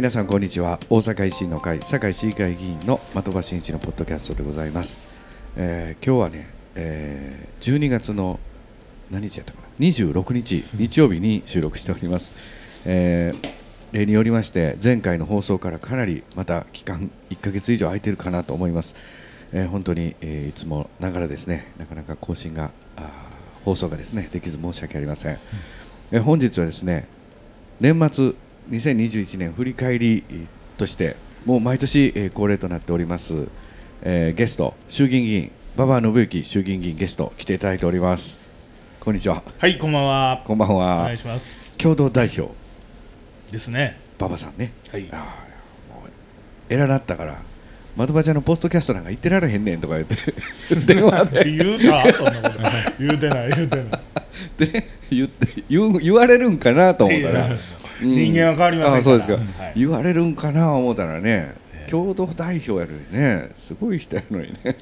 皆さんこんにちは。大阪維新の会堺市議会議員の的場真一のポッドキャストでございます、えー今日はね、えー12月の何日やったかな？26日日曜日に収録しております、えー例によりまして前回の放送からかなりまた期間1ヶ月以上空いてるかなと思います、えー本当に、えーいつもながらですねなかなか更新があー放送がですねできず申し訳ありません、えー本日はですね年末2021年振り返りとしてもう毎年えー恒例となっております、えーゲスト衆議院議員馬場信之衆議院議員ゲスト来ていただいておりますこんにちははい、こんばんは。こんばんおは願いします。共同代表ですね。馬場さんねはい。偉なったから的場ちゃんのポストキャストなんか言ってられへんねんとか言って 電話で言うたそんなこと。言うてない、言うてない。で言って言う言われるんかなと思ったら、うん人間は変わりません。あそうですか、はい。言われるんかな思ったらね共同代表やのにねすごい人やのにね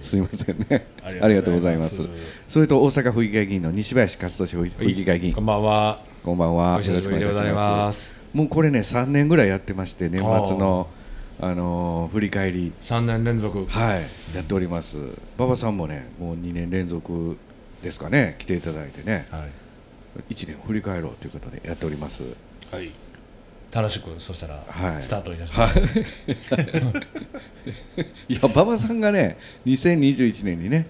すいませんね。あありりがとうございます。すそれと大阪府議会議員の西林勝利府議会議員、こんばんは。こんばんは。お久しぶりでございます。もうこれね3年ぐらいやってまして年末のあのー振り返り。三年連続。はい。やっております。馬場さんもねもう2年連続ですかね来ていただいてね。はい。1年振り返ろうということでやっておりますはい。楽しくそしたらはい。スタートいたします。い。や馬場さんがね2021年にね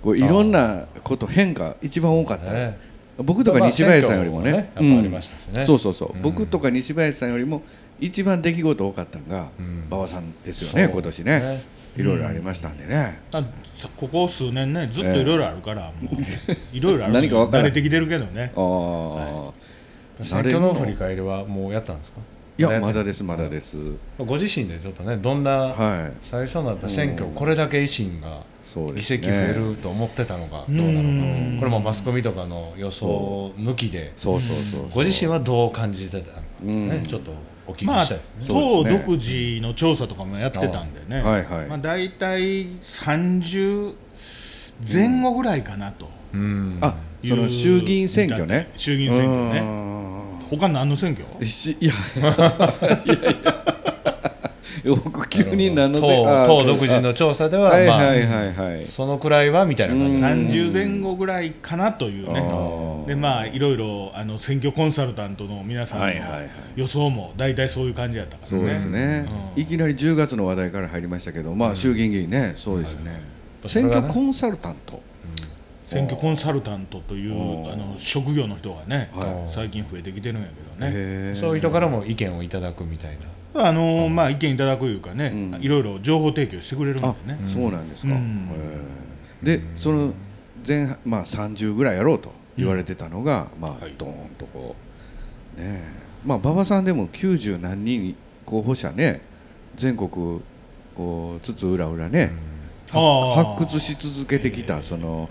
こういろんなこと変化一番多かった、ね僕とか西林さんよりもね,、そうそうそう、うん。僕とか西林さんよりも一番出来事多かったのがうん。馬場さんですよね、今年ね。いろいろありましたんでね、ここ数年ね、ずっといろいろあるから、もう。いろいろある。何かわかれてきてるけどね。ああ、選挙の振り返りはもうやったんですか？いやまだですまだです、ご自身でちょっとねどんなはい。最初になった選挙これだけ維新が議席増えると思ってたのかどうなのか。これもマスコミとかの予想抜きで。そう。そうそうそうご自身はどう感じてたのかうん。ねちょっとお聞きまあしたい。党独自の調査とかもやってたんでね、はいはい。まあ、大体30前後ぐらいかなと、うん。あその衆議院選挙ね。衆議院選挙ね。ね他何の選挙？しいや いやいや。僕急に何のせ党あ党独自の調査ではまあはいはいはい。はいそのくらいはみたいな感じ。30前後ぐらいかなというあね、ー。でまあいろいろあの選挙コンサルタントの皆さんのはいはいはい。予想も大体そういう感じだったからね。そうですね、うん。いきなり10月の話題から入りましたけど、まあ、衆議院議員ね、そうですよね、選挙コンサルタント、選挙コンサルタントというあの職業の人がね、は最近増えてきてるんやけどね。そういう人からも意見をいただくみたいな。あのまあ意見いただくいうかね、うん。いろいろ情報提供してくれるんであね。そうなんですか、うん。で、その前半、まあ、30ぐらいやろうと言われてたのが、まあはい、どーんとこう、ねえ、まあ、馬場さんでも90何人候補者ね、全国、こう、つつ裏裏ね、あー。発掘し続けてきたその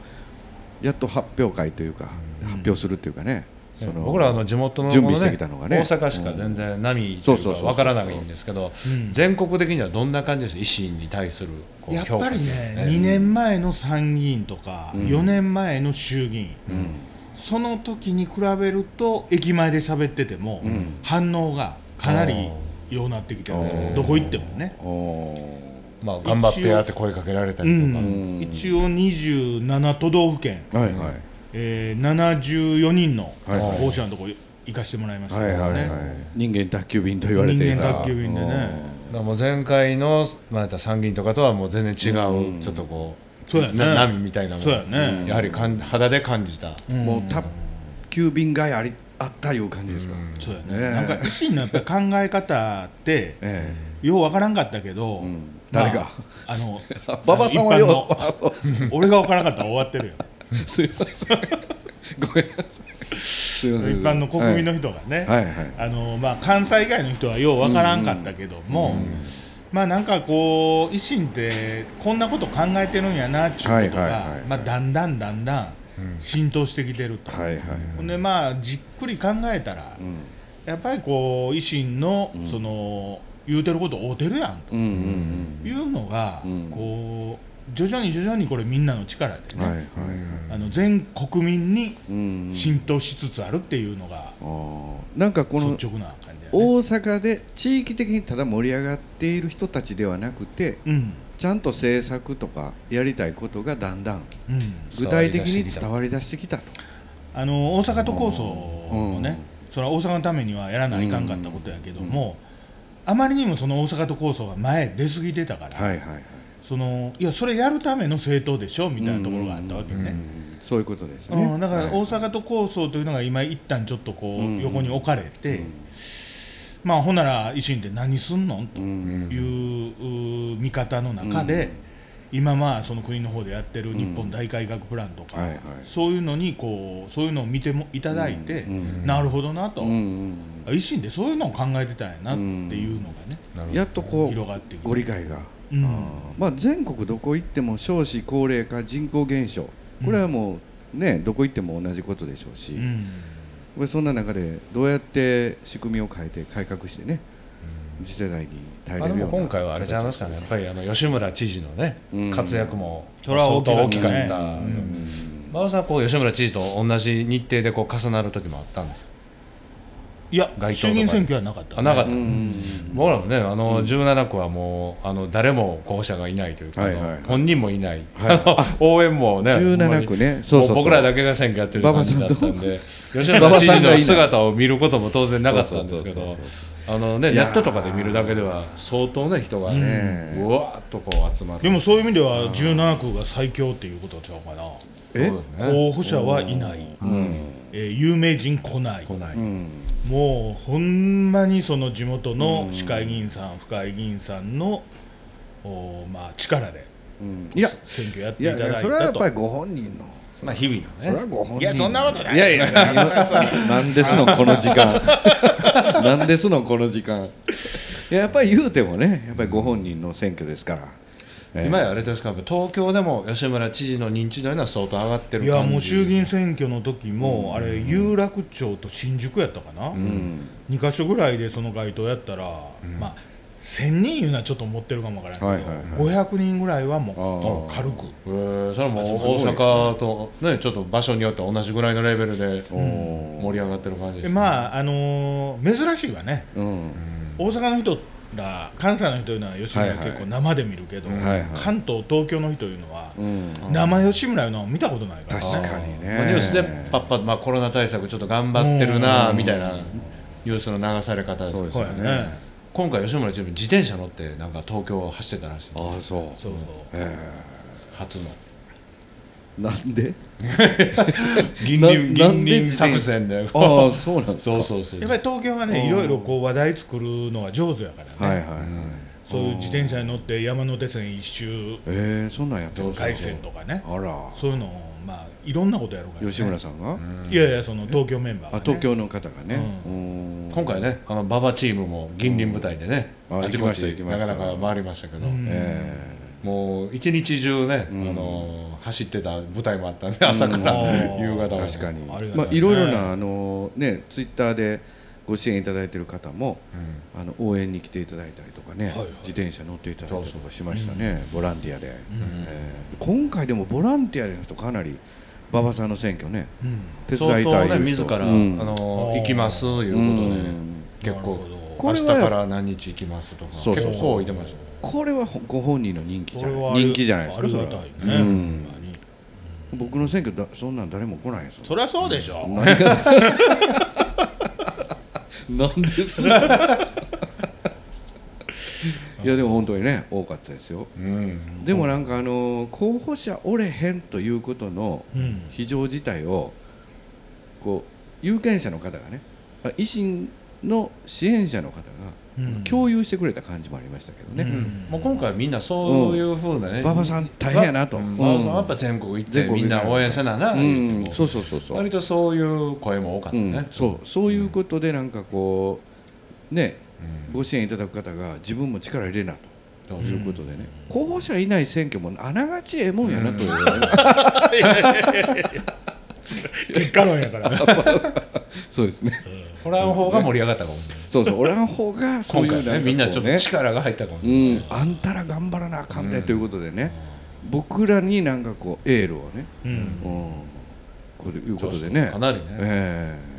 やっと発表会というか、発表するっていうかね、その僕らあの地元の、ね、準備してきたのがね。大阪しか全然波というかわからないんですけど、うん全国的にはどんな感じです維新に対するこうやっぱりね評価2年前の参議院とか、うん。4年前の衆議院、うん。その時に比べると駅前で喋ってても、うん。反応がかなりようなってきてどこ行ってもね、おまあ、頑張ってやって声かけられたうりとか、ん、一応27都道府県、ーはいはい。えー、74人のはいはい。候補者のところ行かしてもらいました。けどね、はいはいはい。人間宅急便と言われていた。人間宅急便でね。だからもう前回の、まあ、参議院とかとはもう全然違う、ちょっとこうそうやね。な波みたいなの。そうやね。やはりかん肌で感じた、もう宅急便がありあったいう感じですか、そうやね。なんか維新のやっぱり考え方って えようわからんかったけど、ん。まあ誰が？あの 馬場さんはよ 俺がわからんかったら終わってるよ。すいません。ごめんなさい。一般の国民の人がね、あのまあ、関西以外の人はようわからんかったけども、まあなんかこう維新ってこんなこと考えてるんやなっていうことがまあだんだんだんだん浸透してきてると、ほんでまあじっくり考えたら、うん。やっぱりこう維新のその、言うてること合うてるやんと。うんうんいうのが、うん。こう徐々に徐々にこれみんなの力でね、あの全国民にうん浸透しつつあるっていうのがなんかこの率直な感じだ大阪で地域的にただ盛り上がっている人たちではなくてうん。ちゃんと政策とかやりたいことがだんだんうん。具体的に伝わり出してきたと。あの大阪都構想もね、それは大阪のためにはやらないかんかったことやけども、あまりにもその大阪都構想が前出過ぎてたから、はいはいはい。そのいやそれやるための政党でしょみたいなところがあったわけよね。うんそういうことですね。うん、だからはい。大阪都構想というのが今一旦ちょっとこうんう横に置かれて、うん。まあほんなら維新で何すんの？とうんいうう見方の中で、今まあその国の方でやってる日本大改革プランとか、はいはい。そういうのにこうそういうのを見てもいただいて、うんなるほどなと、維新でそういうのを考えてたんやなっていうのがね、やっとこう広がってご理解が、うん。まあ、全国どこ行っても少子高齢化人口減少。これはもうねどこ行っても同じことでしょうし、うん。これそんな中でどうやって仕組みを変えて改革してね次世代に耐えあでれるようなも今回はあれちゃいますかね。やっぱりあの吉村知事のね、うん。活躍もそれは大きかったね相当大きかった、うん。馬場さんはこう吉村知事と同じ日程でこう重なる時もあったんですか？いや衆議院選挙はなかった、あなかった、うん。僕らもねあの17区はもうあの誰も候補者がいないというか、はいはいはい。本人もいない、応援もね17区ね。そうそうそう。も僕らだけが選挙やってる感じだったんで吉馬村知事の姿を見ることも当然なかったんですけどあのねネットとかで見るだけでは相当ね人がねうん。うわーっとこう集まる。でもそういう意味では17区が最強っていうことちゃうかな。え？候補者はいない、うん。えー有名人来ない。来ない、うん。もうほんまにその地元の市会議員さん、府会議員さんのおまあ、力で選挙やっていただいたと。それはやっぱりご本人のまあ日々のそれねはご本人いやそんなことない。いやいやなんですのこの時間。なんですのこの時間。いややっぱり言うてもねやっぱりご本人の選挙ですから、ええ。今やあれですかやっぱ東京でも吉村知事の認知度いうのは相当上がってるい感じ。やもう衆議院選挙の時も、あれ有楽町と新宿やったかな、うん。2か所ぐらいでその街頭やったら、まあ1000人いうのはちょっと持ってるかもわからないけど、はいはい500人ぐらいはもう軽く。えーそれも大阪とねちょっと場所によって同じぐらいのレベルでお盛り上がってる感じでですまああのー珍しいわね。うん。大阪の人ら関西の人というのは吉村結構生で見るけど、うんはいはい。関東東京の人いうのは、うん。生吉村いうのは見たことないから。ね確かにね。まあニュースでパッパッ、まあ、コロナ対策ちょっと頑張ってるなみたいなニュースの流され方ですけどそうですよね今回吉村知事自転車乗ってなんか東京を走ってたらしいああそう。そうそう。え初の。えなんで？銀な輪作戦でああそうなんですか。そうそうそうやっぱり東京はねいろいろこう話題作るのが上手やからね、はいはい、そういう自転車に乗って山手線一周ええそんなんやってる回線とかね。あら。そういうのをまあいろんなことやるから、ね、吉村さんが、いやいやその東京メンバーが、ね、あ東京の方がね、ううん。今回ねあの馬場チームも銀輪部隊でね、うん。あちこちなかなか回りましたけど、うん。えもう一日中ね、ん。あの走ってた舞台もあったんで朝からうん。夕方確かに。まあいろいろなあのねツイッターでご支援いただいてる方もあの応援に来ていただいたりとかね、はいはい。自転車乗っていただいたりとかしましたね、ボランティアで、ええ。今回でもボランティアの人かなり馬場さんの選挙ね。うん。手伝いたいいう人。自ら、うん。あのうん行きますいうことで、うん。結構なるほど明日これはから何日行きますとかそうそうそう。結構置いてましたね。これはほご本人の人気じゃこれはない人気じゃないですかそれは。ね、うん。僕の選挙だそんなん誰も来ないですよ。そりゃそうでしょ、何がなん です？いやでも本当にね多かったですよ。うん。でもなんかあの候補者おれへんということのうん。非常事態をこう有権者の方がねあ維新の支援者の方がうん。共有してくれた感じもありましたけどね、うん。もう今回みんなそういうふうなね馬場さん大変やなと。うん。うん。馬場さんはやっぱ全国行ってみんな応援せなな、うん。そうそうそうそう。割とそういう声も多かったうん。ね、そう。そういうことでなんかこうねうんご支援いただく方が自分も力入れなと。そういうことでね、候補者いない選挙もあながちええもんやなと。いう、結果論やから。ね そうですね。これの方が盛り上がったかもしれない。そうそう俺の方がそういう今回ね。みんなちょっと力が入ったかもしうれない、ん、あんたら頑張らなあかんでということでね、僕らになんかこうエールをね、うん。うん、こういうことでね。そうそうかなりね。ええ。そうそうそう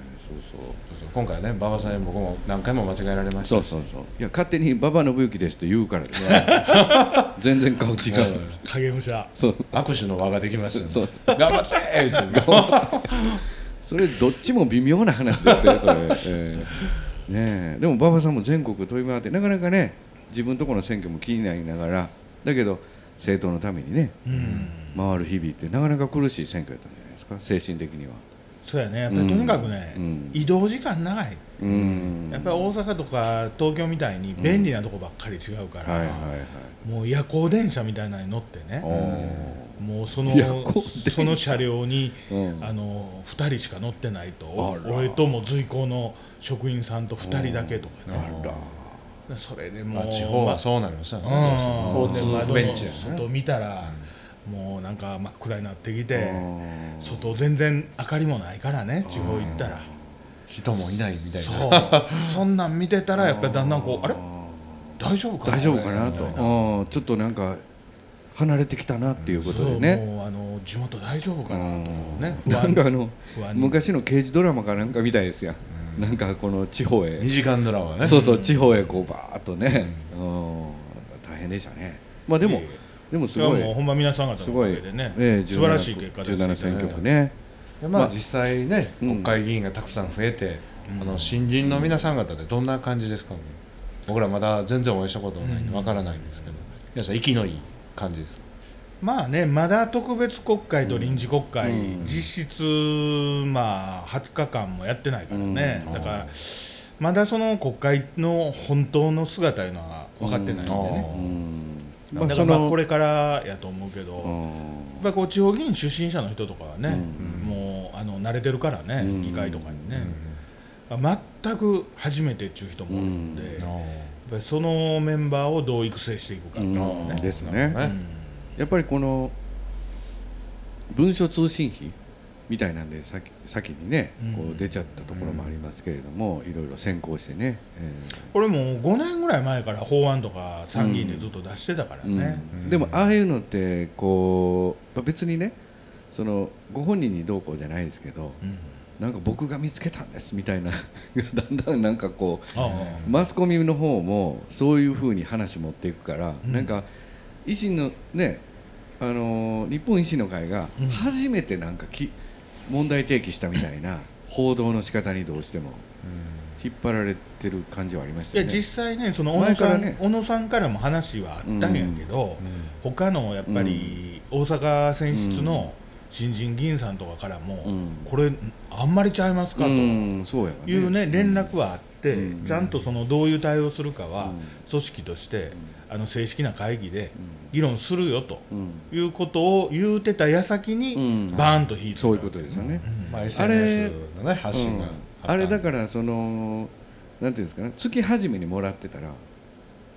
今回はね馬場さん僕も何回も間違えられました。そうそうそう。いや勝手に馬場信之ですって言うからです。全然顔違う。影武者。そう。握手の輪ができましたね。そう。頑張ってーってそれどっちも微妙な話ですよそれ、えーねえ。でも馬場さんも全国飛び回ってなかなかね自分とこの選挙も気になりながら。だけど政党のためにねうん。回る日々ってなかなか苦しい選挙だったんじゃないですか精神的にはそうやね。やっぱりとにかくね、うん。移動時間長い。うん。やっぱり大阪とか東京みたいに便利なとこばっかり違うから、もう夜行電車みたいなのに乗ってねおもうそのその車両に、うん。あの2人しか乗ってないと俺とも随行の職員さんと2人だけとかね、それでもう、まあ地方はそうなりますよね。うん。交通不便地外見たら、もうなんか真っ暗になってきて、うん外全然明かりもないからね地方行ったら、人もいないみたいな。そう。そんなん見てたらやっぱりだんだんこうあれ？大丈夫かな？大丈夫かな？と。ちょっとなんか離れてきたなっていうことでね。もうあの地元大丈夫かな？とね。不安。なんかあの昔の刑事ドラマかなんかみたいですやん。なんかこの地方へ。2時間ドラマね。そうそう地方へこうバーッとね。うん。大変でしたね。まあでもいえいえでもすごい。それはもうほんま皆さん方のおすごいかげでねええ素晴らしい結果です17選挙区ね。でまあまあ。実際ねうん。国会議員がたくさん増えて、あの新人の皆さん方でどんな感じですか、僕らまだ全然お会いしたことないんでわからないんですけど、皆さん息のいい感じですか？まあねまだ特別国会と臨時国会、うん。実質まあ20日間もやってないからね、うん。だからまだその国会の本当の姿いうのは分かってないんでね、うんまあだかそのらまあこれからやと思うけど、うん。やっぱりこう地方議員出身者の人とかはね、うん。もうあの慣れてるからね、うん。議会とかにね、全く初めてっていう人もいるんで、うん。やっぱりそのメンバーをどう育成していくかっていうのうんね、ですね。やっぱりこの文書通信費みたいなんで先先にねうん。こう出ちゃったところもありますけれども、いろいろ先行してね、えこれもう5年ぐらい前から法案とか参議院でずっと出してたからーね、うん。でもああいうのってこうまあ別にねそのご本人にどうこうじゃないですけどうん。なんか僕が見つけたんですみたいな だんだんなんかこうマスコミの方もそういうふうに話持っていくから、うん。なんか維新のねあのー日本維新の会がうん。初めてなんかき問題提起したみたいな報道の仕方にどうしても引っ張られてる感じはありましたよね。いや実際ねその小野さん、前からね。小野さんからも話はあったんやけど、他のやっぱり大阪選出の新人議員さんとかからも、うん。これあんまりちゃいますかというね連絡はあって、うん。ちゃんとそのどういう対応するかは、うん。組織として、あの正式な会議で議論するよとうん。いうことを言うてた矢先に、うん。バーンと引いてそういうことですよね。まあ、SNS のね発信がうんった。あれだからそのなんていうんですかね。月初めにもらってたら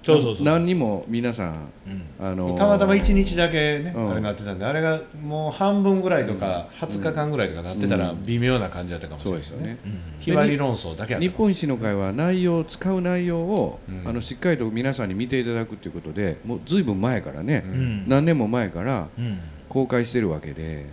そうそうそう。何にも皆さんうん。あのーたまたま1日だけね、うん。あれなってたんであれがもう半分ぐらいとか20日間ぐらいとかなってたら微妙な感じだったかもしれないですよね。うん。日割り論争だけやった。日本維新の会は内容使う内容を、うん。あのしっかりと皆さんに見ていただくということでもうずいぶん前からね、うん。何年も前からうん。公開してるわけで。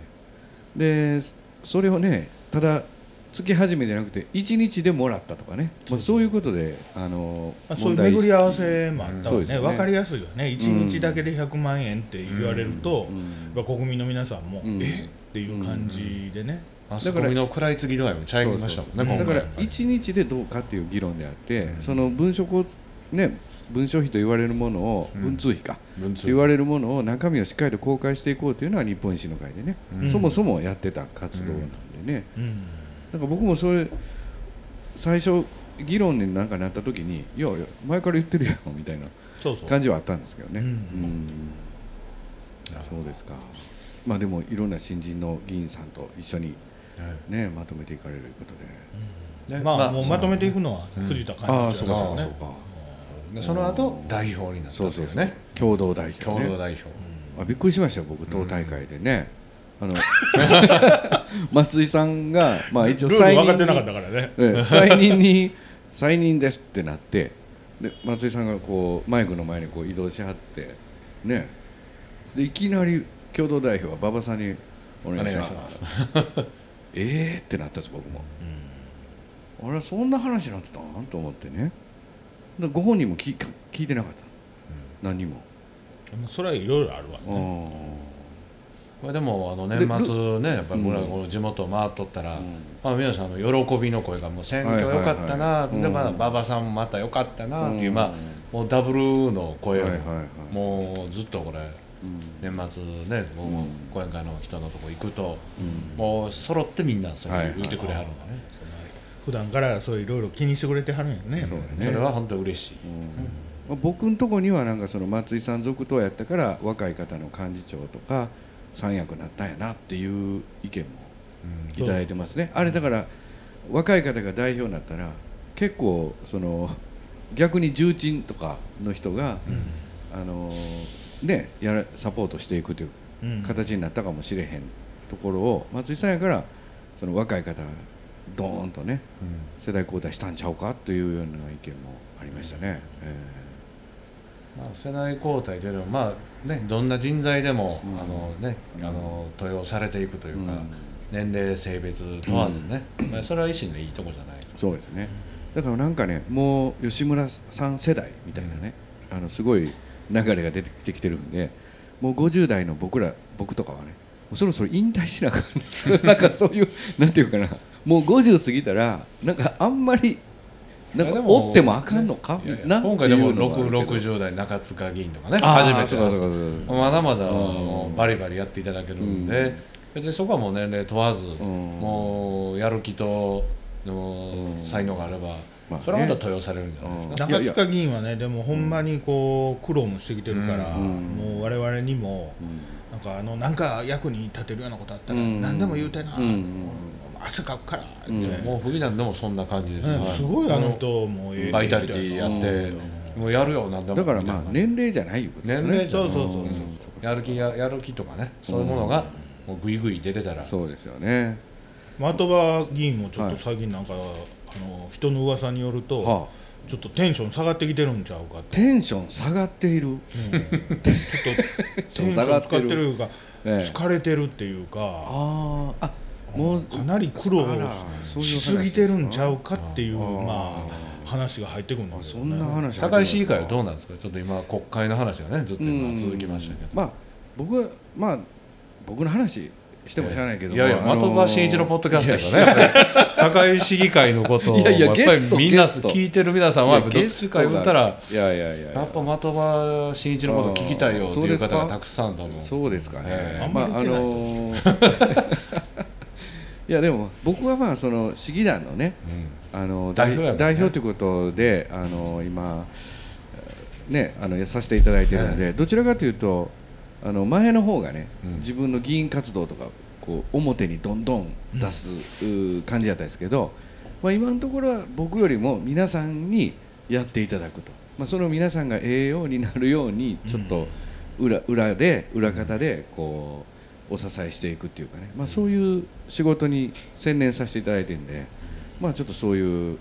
でそれをねただ月始めじゃなくて1日でもらったとかね。まあ、そういうことであのまあ、そういう巡り合わせもあったわね、そうですよね。分かりやすいよね、1日だけで100万円って言われると、うん。国民の皆さんも、うん。え？っていう感じでね、マスコミの食らいつき度合いもちゃいましたもんねそうそう。だから今回1日でどうかっていう議論であって、その文書こね文書費と言われるものを、うん。文通費か文通と言われるものを中身をしっかりと公開していこうというのは日本維新の会でね、うん。そもそもやってた活動なんでね、うんなんか僕もそれ最初議論になんかなった時にいやいや前から言ってるやんみたいな感じはあったんですけどね、うん。うん。そうですか。まあでもいろんな新人の議員さんと一緒にねまとめていかれるということでねまあ、もうまとめていくのは藤田幹事長ああそうかだそうかそうか。でその後代表になったそうそうそうという。ね共同代表ね。共同代表。あびっくりしましたよ僕党大会でね、あの 松井さんがまあ一応再任分かってなかったからね、ええ 再任に再任ですってなってで松井さんがこうマイクの前にこう移動しはってね。でいきなり共同代表は馬場さんにお願いします。ええってなったんです僕も。俺はそんな話になってたん？と思ってね。だご本人も聞聞いてなかった、何にも、もうそれはいろいろあるわうねんこれでもあので年末ねやっぱり僕らこの地元を回っとったら、まあ、皆さんの喜びの声がもう選挙良かったな、はいはい。はいでまあうん。馬場さんもまた良かったなっていう、うんまあもうダブルの声を、はいはいはい。もうずっとこれ年末ねもう講演会の人のとこ行くと、もう揃ってみんなそれ言ってくれはるんだね、普段からそういろいろ気にしてくれてはるんやねそうだね。それは本当嬉しい、まあ僕のとこにはなんかその松井さん続投やったから若い方の幹事長とか三役になったんやなっていう意見もいただいてますね、あれだから若い方が代表になったら結構その逆に重鎮とかの人が、あのねやらサポートしていくといううん形になったかもしれへんところを松井さんやからその若い方がドーンとね世代交代したんちゃうかというような意見もありましたね。え。まあ、世代交代というよりもまあねどんな人材でも、あのねあの登用されていくというか、うん。年齢性別問わずね、まあ、それは維新のいいとこじゃないですか。ーそうですね。だからなんかねもう吉村さん世代みたいなね、あのすごい流れが出てきてきてるんでもう50代の僕ら僕とかはねもうそろそろ引退しなあかん。なんかそういうなんていうかな。もう50過ぎたらなんかあんまりなんかいやでも追ってもあかんのか？いやいやな？今回でもっていうのはあるけど。60代中塚議員とかね初めてそうかそうかそうかまだまだバリバリやっていただけるんで、うん。別にそこはもう年齢問わず、ん。もうやる気ともう才能があれば、まあね。それはまた登用されるんじゃないですか、うん。中塚議員はねでもほんまにこう苦労もしてきてるから、うん。もう我々にも、なんかあのなんか役に立てるようなことあったら、うん。何でも言うてな、うん汗かくから、もう不義なんでもそんな感じです。よ、ねすごいあの人もええバイタリティやって、もうやるよなんでもだからまあ年齢じゃないいうことです年ね齢じゃないそうそうそうそう。うん。やる気ややる気とかね。そういうものがもうグイグイ出てたら、そうですよね。的場議員もちょっはいと最近なんか、あの人の噂によると、はあ。ちょっとテンション下がってきてるんちゃうかって。テンション下がっている。ちょっとテンション 使ってるいうか、ええ。疲れてるっていうか。あー。あもうかなり苦労あらそういう話しすぎてるんちゃうかっていうまあ話が入ってくるんだけそんな話堺市議会はどうなんですか？ちょっと今国会の話がねずっと今続きましたけど、まあ僕はまあ僕の話してもしゃあないけどいやいや、的場真一のポッドキャストやからね、堺市議会のことを、いやいややっぱりみんな聞いてる皆さんは、どっちか言ったら、いやいやいやいや。っぱ的場真一のこと聞きたいよっていう方がたくさん多分。そうですかね、ええまあああんまり言ってのーいやでも僕はまあその市議団のねあの代代表ね。代表ということであの今ねあのさせていただいてるので、どちらかというとあの前の方がね、うん。自分の議員活動とかこう表にどんどん出す、感じだったんですけど、まあ、今のところは僕よりも皆さんにやっていただくと、まあ、それを皆さんがええようになるようにちょっと裏裏で裏方でこうお支えしていくっていうかね、まあ、そういう仕事に専念させていただいてるんで、まあ、ちょっとそういう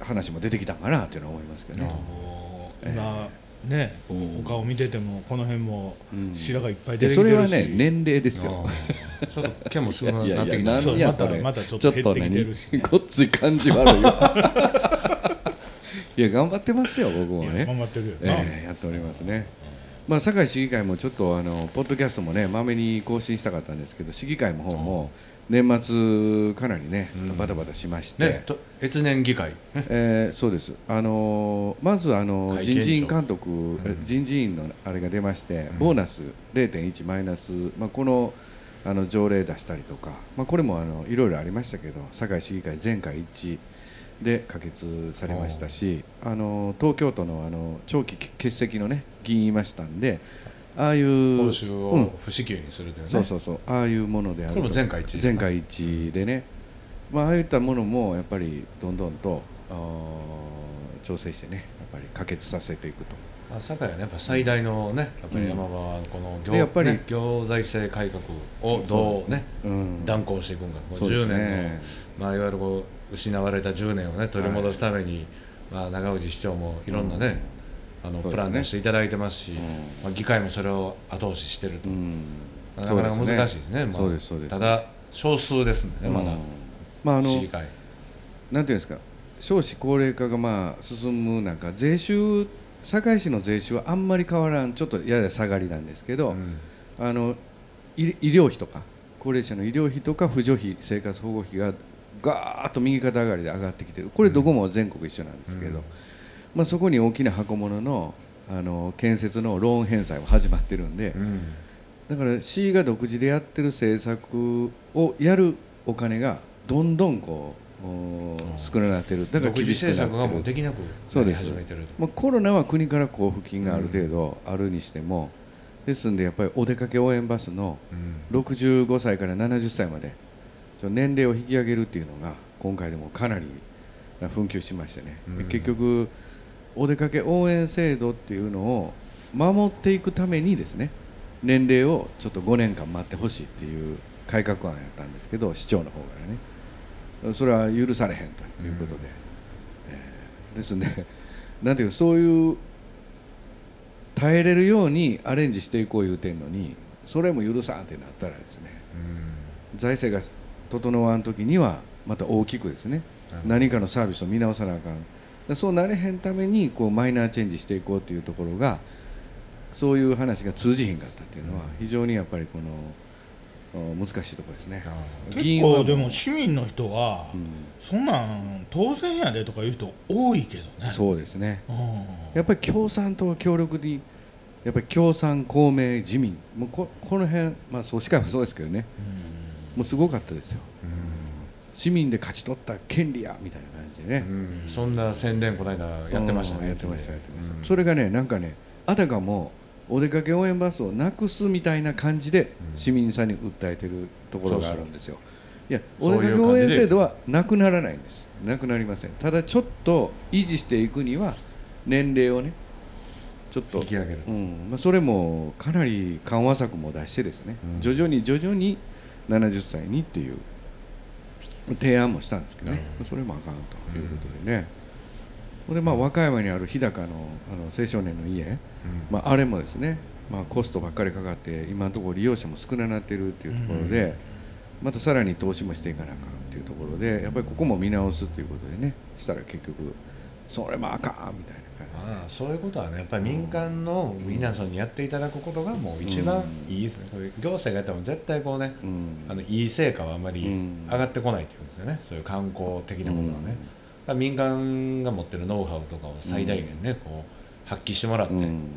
話も出てきたんかなっていうのは思いますけどね。もう今ねお顔見ててもこの辺もうん白がいっぱいで出てきてるしそれはね年齢ですよ。あーちょっと毛もすぐいやいや、なってきた。そうなんやそれ。またまたちょっと減ってきてるしね ごっつい感じ悪いよ。いや、頑張ってますよ、僕もね。頑張ってるよな、ええやっておりますね。まあ、堺市議会もちょっとあのポッドキャストもねまめに更新したかったんですけど市議会の方も年末かなりねバタバタしまして、ね、と越年議会、ねえーそうです、あのーまず、あの人事院監督、え人事院のあれが出まして、ボーナス0.1マイナス、まあ、このあの条例出したりとか、まあ、これもあのいろいろありましたけど、堺市議会全会一致で可決されましたし、あのー東京都のあの長期欠席の、ね、議員いましたんで、ああいう、報酬うん。を不支給にするというね、そうそうそう、ああいうものであるこれもと全会一致ですか全会一致でね、まあ、ああいったものもやっぱりどんどんと調整してねやっぱり可決させていくと。まあ、堺はねやっぱ最大のねやっぱり山場はこの行,、でやっぱりね、行財政改革をどうねうん。断行していくんか、こうそうです10年の、ねまあ、いわゆるこう失われた10年をね取り戻すために、まあ、長氏市長もいろんなね、あのプラン出していただいてますし、ん。まあ、議会もそれを後押ししてると、うん。なかなか難しいですねまあ。そうですそうです。ただ少数ですねまだ、うん。まああの市議会。なんていうんですか。少子高齢化がまあ進む中税収堺市の税収はあんまり変わらんちょっとやや下がりなんですけど、うん。あの医医療費とか高齢者の医療費とか扶助費生活保護費がガーッと右肩上がりで上がってきてる。これどこも全国一緒なんですけど、うん。まあ、そこに大きな箱物のあの建設のローン返済も始まってるんで、うん。だから市が独自でやってる政策をやるお金がどんどんこうお少なくなってる。だから厳しくな政策がもってるうできなくなりそうです始めてると。まあ、コロナは国から交付金がある程度あるにしても、ですんでやっぱりお出かけ応援バスのうん。65歳から70歳までちょ年齢を引き上げるっていうのが今回でもかなり紛糾しましてね、でうん。結局お出かけ応援制度っていうのを守っていくためにですね年齢をちょっと5年間待ってほしいっていう改革案やったんですけど市長の方からね。それは許されへんということで、えーですんで なんていうかそういう耐えれるようにアレンジしていこう言うてんのにそれも許さんってなったらですね財政が整わん時にはまた大きくですねうん。何かのサービスを見直さなあかん。でそうなれへんためにこうマイナーチェンジしていこうというところがそういう話が通じひんかったっていうのは非常にやっぱりこのお難しいところですね。あ結構でも市民の人は、うん。そんなん当然やでとか言う人多いけどね。そうですね。うん。やっぱり共産党協力にやっぱり共産公明自民。もうここの辺まあ総司会もそうですけどねもうすごかったですよ。市民で勝ち取った権利やみたいな感じでね、うん。そんな宣伝この間やってましたね。うんやってましたやってました、うん。それがねなんかねあたかもお出かけ応援バスをなくすみたいな感じで市民さんに訴えてるところがあるんですよ。いやお出かけ応援制度はなくならないんです。なくなりません。ただちょっと維持していくには年齢をねちょっと引き上げるうん。まあ、それもかなり緩和策も出してですね、うん。徐々に徐々に70歳にっていう提案もしたんですけどね、うん。それもあかんということでね、ほんでまあ和歌山にある日高のあの青少年の家、まあ、あれもですね、まあ、コストばっかりかかって今のところ利用者も少なくなってるっていうところで、またさらに投資もしていかなあかんっていうところでやっぱりここも見直すっていうことでねしたら結局それもあかんみたいなそういうことはねやっぱり民間の皆さんにやっていただくことがもう一番いいですね、これ行政がやっても絶対こうね、うん。あのいい成果はあまりうん上がってこないっていうんですよね、そういう観光的なものはね、だから民間が持ってるノウハウとかを最大限ね、こう発揮してもらって、うん。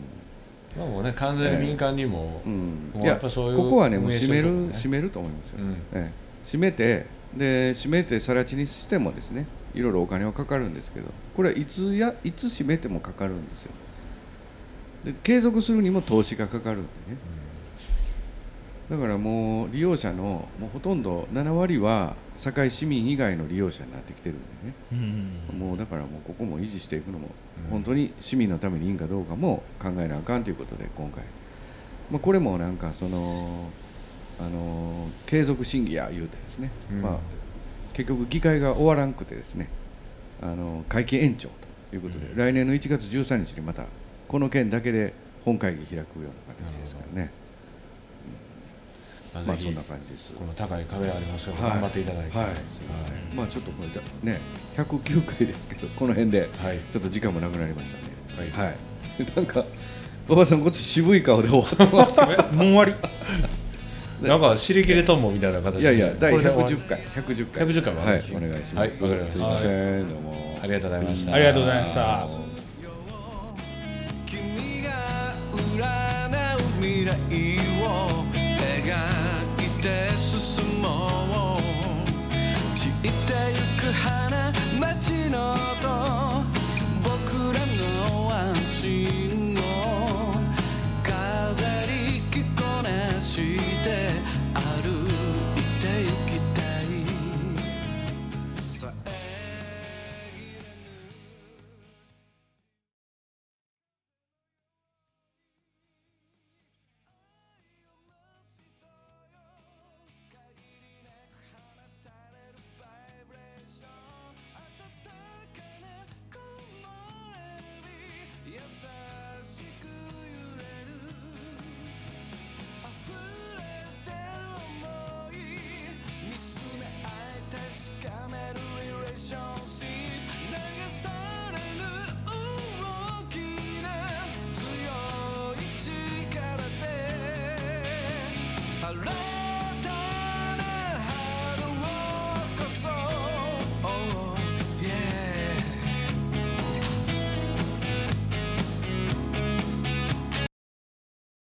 まあもうね完全に民間にも、うん。もういややっぱそういうここはねもう運営閉めるしてるとこね。閉めると思いますよ、うん。ええ。閉めてで閉めて更地にしてもですねいろいろお金はかかるんですけどこれはいつやいつ閉めてもかかるんですよ。で継続するにも投資がかかるんでね。だからもう利用者のもうほとんど7割は堺市民以外の利用者になってきてるんでね。うん。もうだからもうここも維持していくのもうん。本当に市民のためにいいんかどうかも考えなあかんということで今回、まあ、これもなんかそのあの継続審議や言うてですね、うん。まあ、結局議会が終わらんくてですね。あの会期延長ということで、うん。来年の1月13日にまたこの件だけで本会議開くような形ですからね。まあそんな感じです。この高い壁ありますけど、はい。頑張っていただいて、はい、まあちょっとこれだね109回ですけどこの辺ではい。ちょっと時間もなくなりましたね。はい。はい、なんか馬場さんこっち渋い顔で終わってますえもう終わり？なんか尻切れトンボみたいな形いやいや第これで終わり。110回110回。110回もあはいお願いします。はいわかりました。すいませんどうも。ありがとうございました。ありがとうございました。君が占う未来を描いて進もう。散ってゆく花街の音僕らの安心を。飾り着こなし